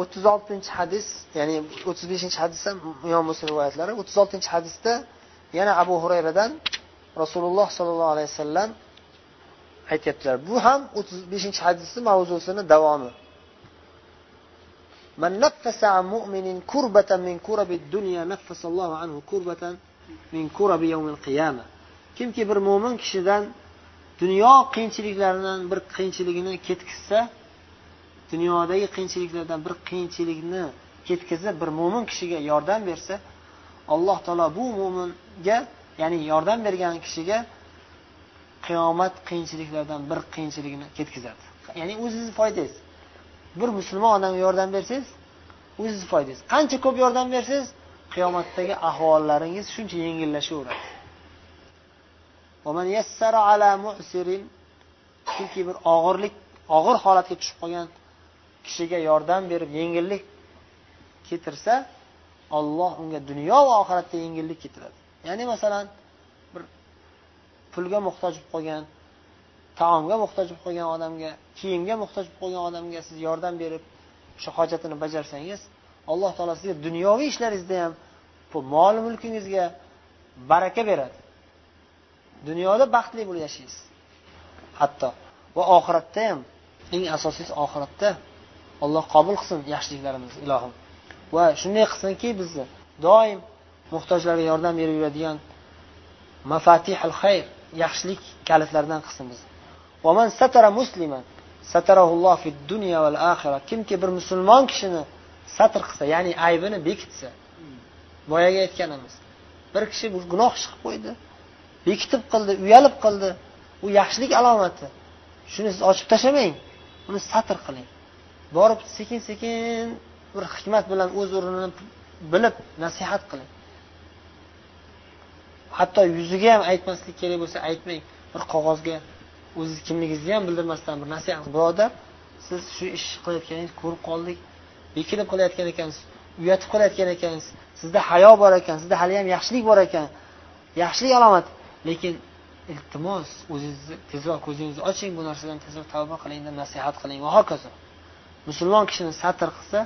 o'ttiz oltinchi hadis ya'ni o'ttiz beshinchi hadis ham imom muslim rivoyatlari o'ttiz oltinchi hadisda yana abu hurayradan rasululloh sollallohu alayhi vasallam aytyaptilar bu ham o'ttiz beshinchi hadisni mavzusini davomi من نفس عن مؤمن كربة من كرب الدنيا نفس الله عنه كربة من كرب يوم القيامة kimki bir mo'min kishidan dunyo qiyinchiliklaridan bir qiyinchiligini ketkizsa dunyodagi qiyinchiliklardan bir qiyinchilikni ketkazib bir mo'min kishiga yordam bersa alloh taolo bu mo'minga ya'ni yordam bergan kishiga qiyomat qiyinchiliklaridan bir qiyinchiligini ketkazadi ya'ni o'zizni foydangiz bir musulmon odamga yordam bersangiz o'zizni foydangiz qancha ko'p yordam bersangiz qiyomatdagi ahvollaringiz shuncha yengillashaveradi. chunki bir og'irlik og'ir holatga tushib qolgan kishiga yordam berib yengillik keltirsa olloh unga dunyo va oxiratda yengillik keltiradi. Ya'ni masalan bir pulga muhtoj bo'lib qolgan taomga muhtoj bo'lib qolgan odamga kiyimga muhtoj bo'lib qolgan odamga siz yordam berib o'sha hojatini bajarsangiz alloh taolo sizga dunyoviy ishlaringizda ham mol mulkingizga baraka beradi. Dunyoda baxtli bo'lib yashaysiz. Hatto va oxiratda ham eng asosiysi oxiratda alloh qabul qilsin yaxshiliklarimizni ilohim. Va shunday qilsinki bizni doim muhtojlarga yordam berib yuradigan mafatihul xayr yaxshilik kalitlaridan qilsin bizni. Vaman satara musliman satarahulloh fid dunya val axira kimki bir musulmon kishini satr qilsa ya'ni aybini bekitsa boyagi aytganimiz bir kishi bir gunoh ish qilib qo'ydi bekitib qildi uyalib qildi u yaxshilik alomati. Shuni siz ochib tashlamang uni satr qiling. Borib sekin sekin bir hikmat bilan o'z o'rnini bilib nasihat qiling hatto yuziga ham aytmaslik kerak bo'lsa aytmang bir qog'ozga o'ziz kimligingizni ham bildirmasdan bir nasihat birodar siz shu ish qilayotganingizni ko'rib qoldik bekilib qilayotgan ekansiz uyatib qilayotgan ekansiz sizda hayo bor ekan sizda haliyam yaxshilik bor ekan yaxshilik alomati lekin iltimos o'zingizni tezroq ko'zingizni oching bu narsadan tezroq tavba qiling deb nasihat qiling va hokazo. Musulmon kishini satr qilsa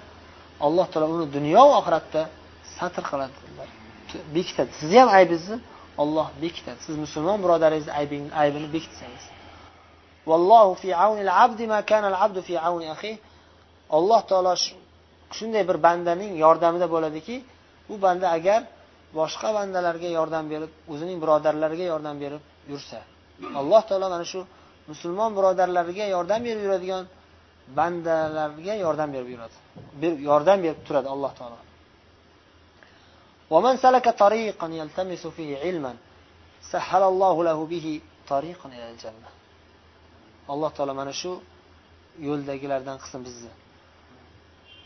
alloh taolo uni dunyo va oxiratda satr qiladi. Bekitadi. Sizni ham aybingizni olloh bekitadi. Siz musulmon birodaringizni aybini bekitsangiz. Vallohu fi auni abdi ma kana al abdu fi auni akhi. Alloh taolo shunday bir bandaning yordamida bo'ladiki u banda agar boshqa bandalarga yordam berib o'zining birodarlariga yordam berib yursa alloh taolo mana shu musulmon birodarlariga yordam berib yuradigan bandalarga yordam berib yuradi yordam berib turadi alloh taolo ومن سلك طريقا يلتمس فيه علما سهل الله له به طريقا إلى الجنة alloh taolo mana shu yo'ldagilardan qilsin bizni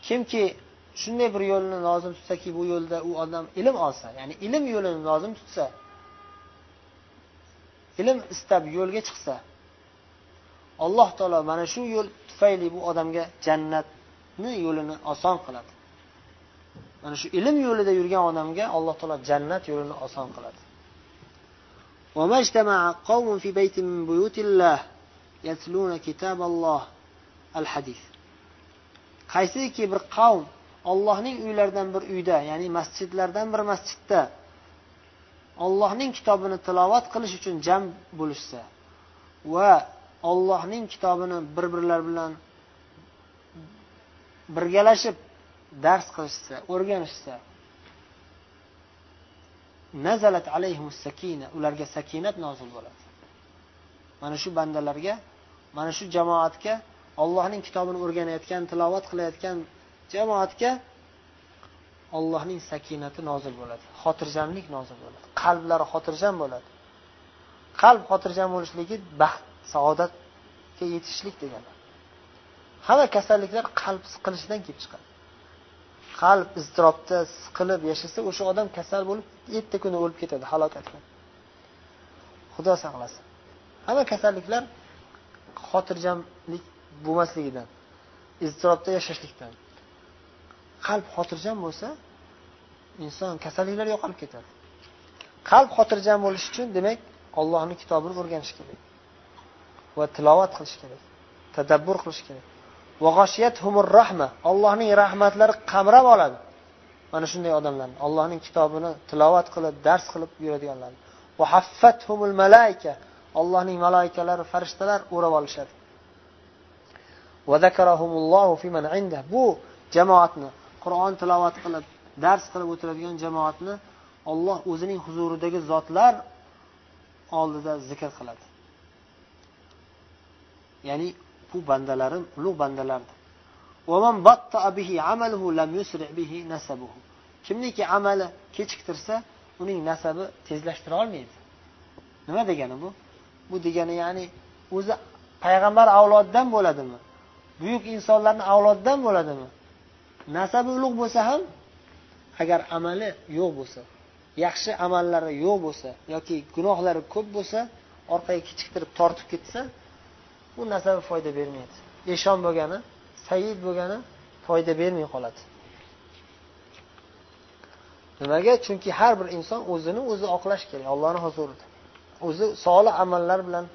kimki shunday bir yo'lni lozim tutsaki bu yo'lda u odam ilm olsa ya'ni ilm yo'lini lozim tutsa ilm istab yo'lga chiqsa alloh taolo mana shu yo'l tufayli bu odamga jannatni yo'lini oson qiladi mana shu ilm yo'lida yurgan odamga alloh taolo jannat yo'lini oson qiladi وما اجتمع قوم في بيت من بيوت الله يتلون كتاب الله الحديث qaysiki bir qavm ollohning uylaridan bir uyda ya'ni masjidlardan bir masjidda ollohning kitobini tilovat qilish uchun jam bo'lishsa va ollohning kitobini bir birlari bilan birgalashib dars qilishsa o'rganishsa nazalat alayhimus sakina ularga sakinat nozil bo'ladi. Mana shu bandalarga mana shu jamoatga ollohning kitobini o'rganayotgan tilovat qilayotgan jamoatga ollohning sakinati nozil bo'ladi xotirjamlik nozil bo'ladi qalblari xotirjam bo'ladi. Qalb xotirjam bo'lishligi baxt saodat saodatga yetishlik degani. Hamma kasalliklar qalb siqilishidan kelib chiqadi. Qalb iztirobda siqilib yashasa o'sha odam kasal bo'lib erta kuni o'lib ketadi halokatga. Xudo saqlasin. Hamma kasalliklar xotirjamlik bo'lmasligidan iztirobda yashashlikdan. Qalb xotirjam bo'lsa inson kasalliklar yo'qolib ketadi. Qalb xotirjam bo'lishi uchun demak ollohni kitobini o'rganish kerak. Va tilovat qilish kerak tadabbur qilish kerak. Rahma allohning rahmatlari qamrab oladi. Mana shunday odamlarni allohning kitobini tilovat qilib dars qilib yuradiganlarni. Malaika allohning maloikalari farishtalar o'rab olishadi. Bu jamoatni qur'on tilovat qilib dars qilib o'tiradigan jamoatni olloh o'zining huzuridagi zotlar oldida zikr qiladi. Ya'ni bu bandalarim ulug' bandalardir. Kimniki amali kechiktirsa uning nasabi tezlashtira olmaydi. Nima degani bu? Bu degani ya'ni o'zi payg'ambar avlodidan bo'ladimi? Buyuk insonlarni avlodidan bo'ladimi? Nasabi ulug' bo'lsa ham agar amali yo'q bo'lsa yaxshi amallari yo'q bo'lsa yoki gunohlari ko'p bo'lsa orqaga kechiktirib tortib ketsa bu narsa foyda bermaydi. Eshon bo'lgani said bo'lgani foyda bermay qoladi. Nimaga? Chunki har bir inson o'zini o'zi oqlash kerak allohni huzurida. O'zi solih amallar bilan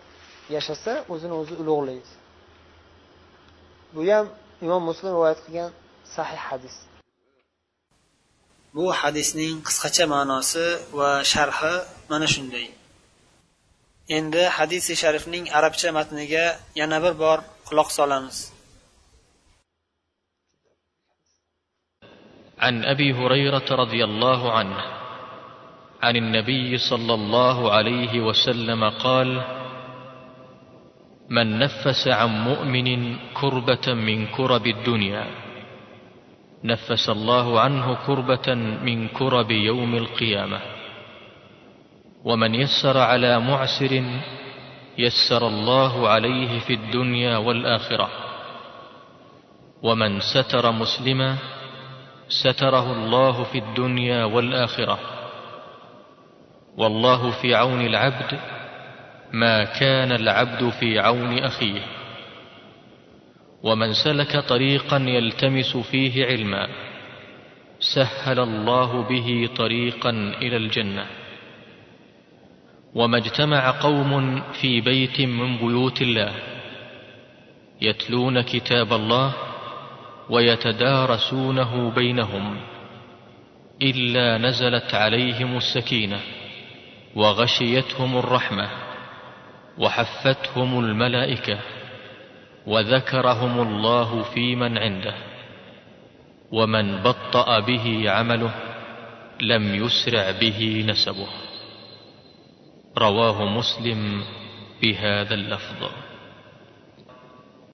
yashasa o'zini o'zi ulug'laydi. Bu ham imom muslim rivoyat qilgan sahih hadis. Bu hadisning qisqacha ma'nosi va sharhi mana shunday. Endi hadisi sharifning arabcha matniga yana bir bor quloq solamiz. عن ابي هريره رضي الله عنه عن النبي صلى الله عليه وسلم قال من نفس عن مؤمن كربه من كرب الدنيا نفس الله عنه كربه من كرب يوم القيامه ومن يسر على معسر يسر الله عليه في الدنيا والآخرة. ومن ستر مسلما ستره الله في الدنيا والآخرة. والله في عون العبد ما كان العبد في عون أخيه. ومن سلك طريقا يلتمس فيه علما سهل الله به طريقا إلى الجنة. وما اجتمع قوم في بيت من بيوت الله يتلون كتاب الله ويتدارسونه بينهم إلا نزلت عليهم السكينة وغشيتهم الرحمة وحفتهم الملائكة وذكرهم الله في من عنده ومن بطأ به عمله لم يسرع به نسبه رواه مسلم بهذا اللفظ.